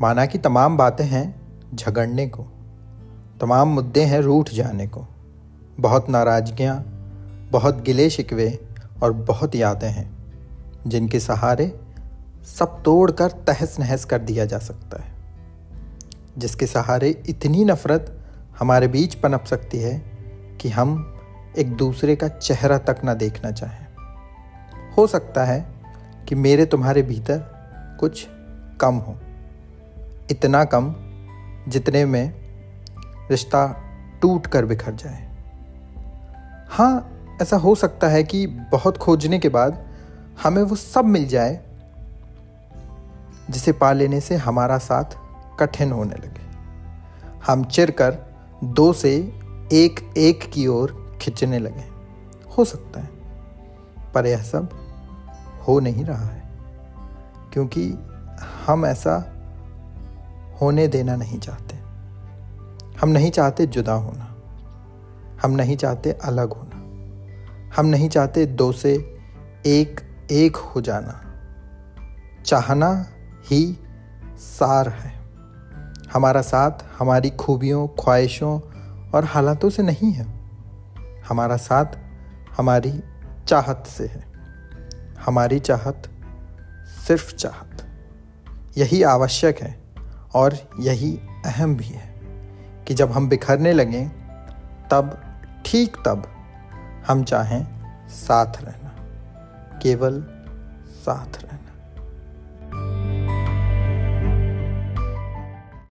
माना कि तमाम बातें हैं झगड़ने को, तमाम मुद्दे हैं रूठ जाने को। बहुत नाराजगियाँ, बहुत गिले शिकवे और बहुत यादें हैं, जिनके सहारे सब तोड़कर तहस नहस कर दिया जा सकता है। जिसके सहारे इतनी नफ़रत हमारे बीच पनप सकती है कि हम एक दूसरे का चेहरा तक ना देखना चाहें। हो सकता है कि मेरे तुम्हारे भीतर कुछ कम हो। इतना कम जितने में रिश्ता टूट कर बिखर जाए। हाँ ऐसा हो सकता है कि बहुत खोजने के बाद हमें वो सब मिल जाए जिसे पा लेने से हमारा साथ कठिन होने लगे। हम चिर कर दो से एक एक की ओर खिंचने लगे। हो सकता है, पर यह सब हो नहीं रहा है। क्योंकि हम ऐसा होने देना नहीं चाहते। हम नहीं चाहते जुदा होना। हम नहीं चाहते अलग होना। हम नहीं चाहते दो से एक एक हो जाना। चाहना ही सार है। हमारा साथ हमारी खूबियों, ख्वाहिशों और हालातों से नहीं है। हमारा साथ हमारी चाहत से है। हमारी चाहत सिर्फ़ चाहत। यही आवश्यक है और यही अहम भी है कि जब हम बिखरने लगें, तब, ठीक तब, हम चाहें साथ रहना, केवल साथ रहना।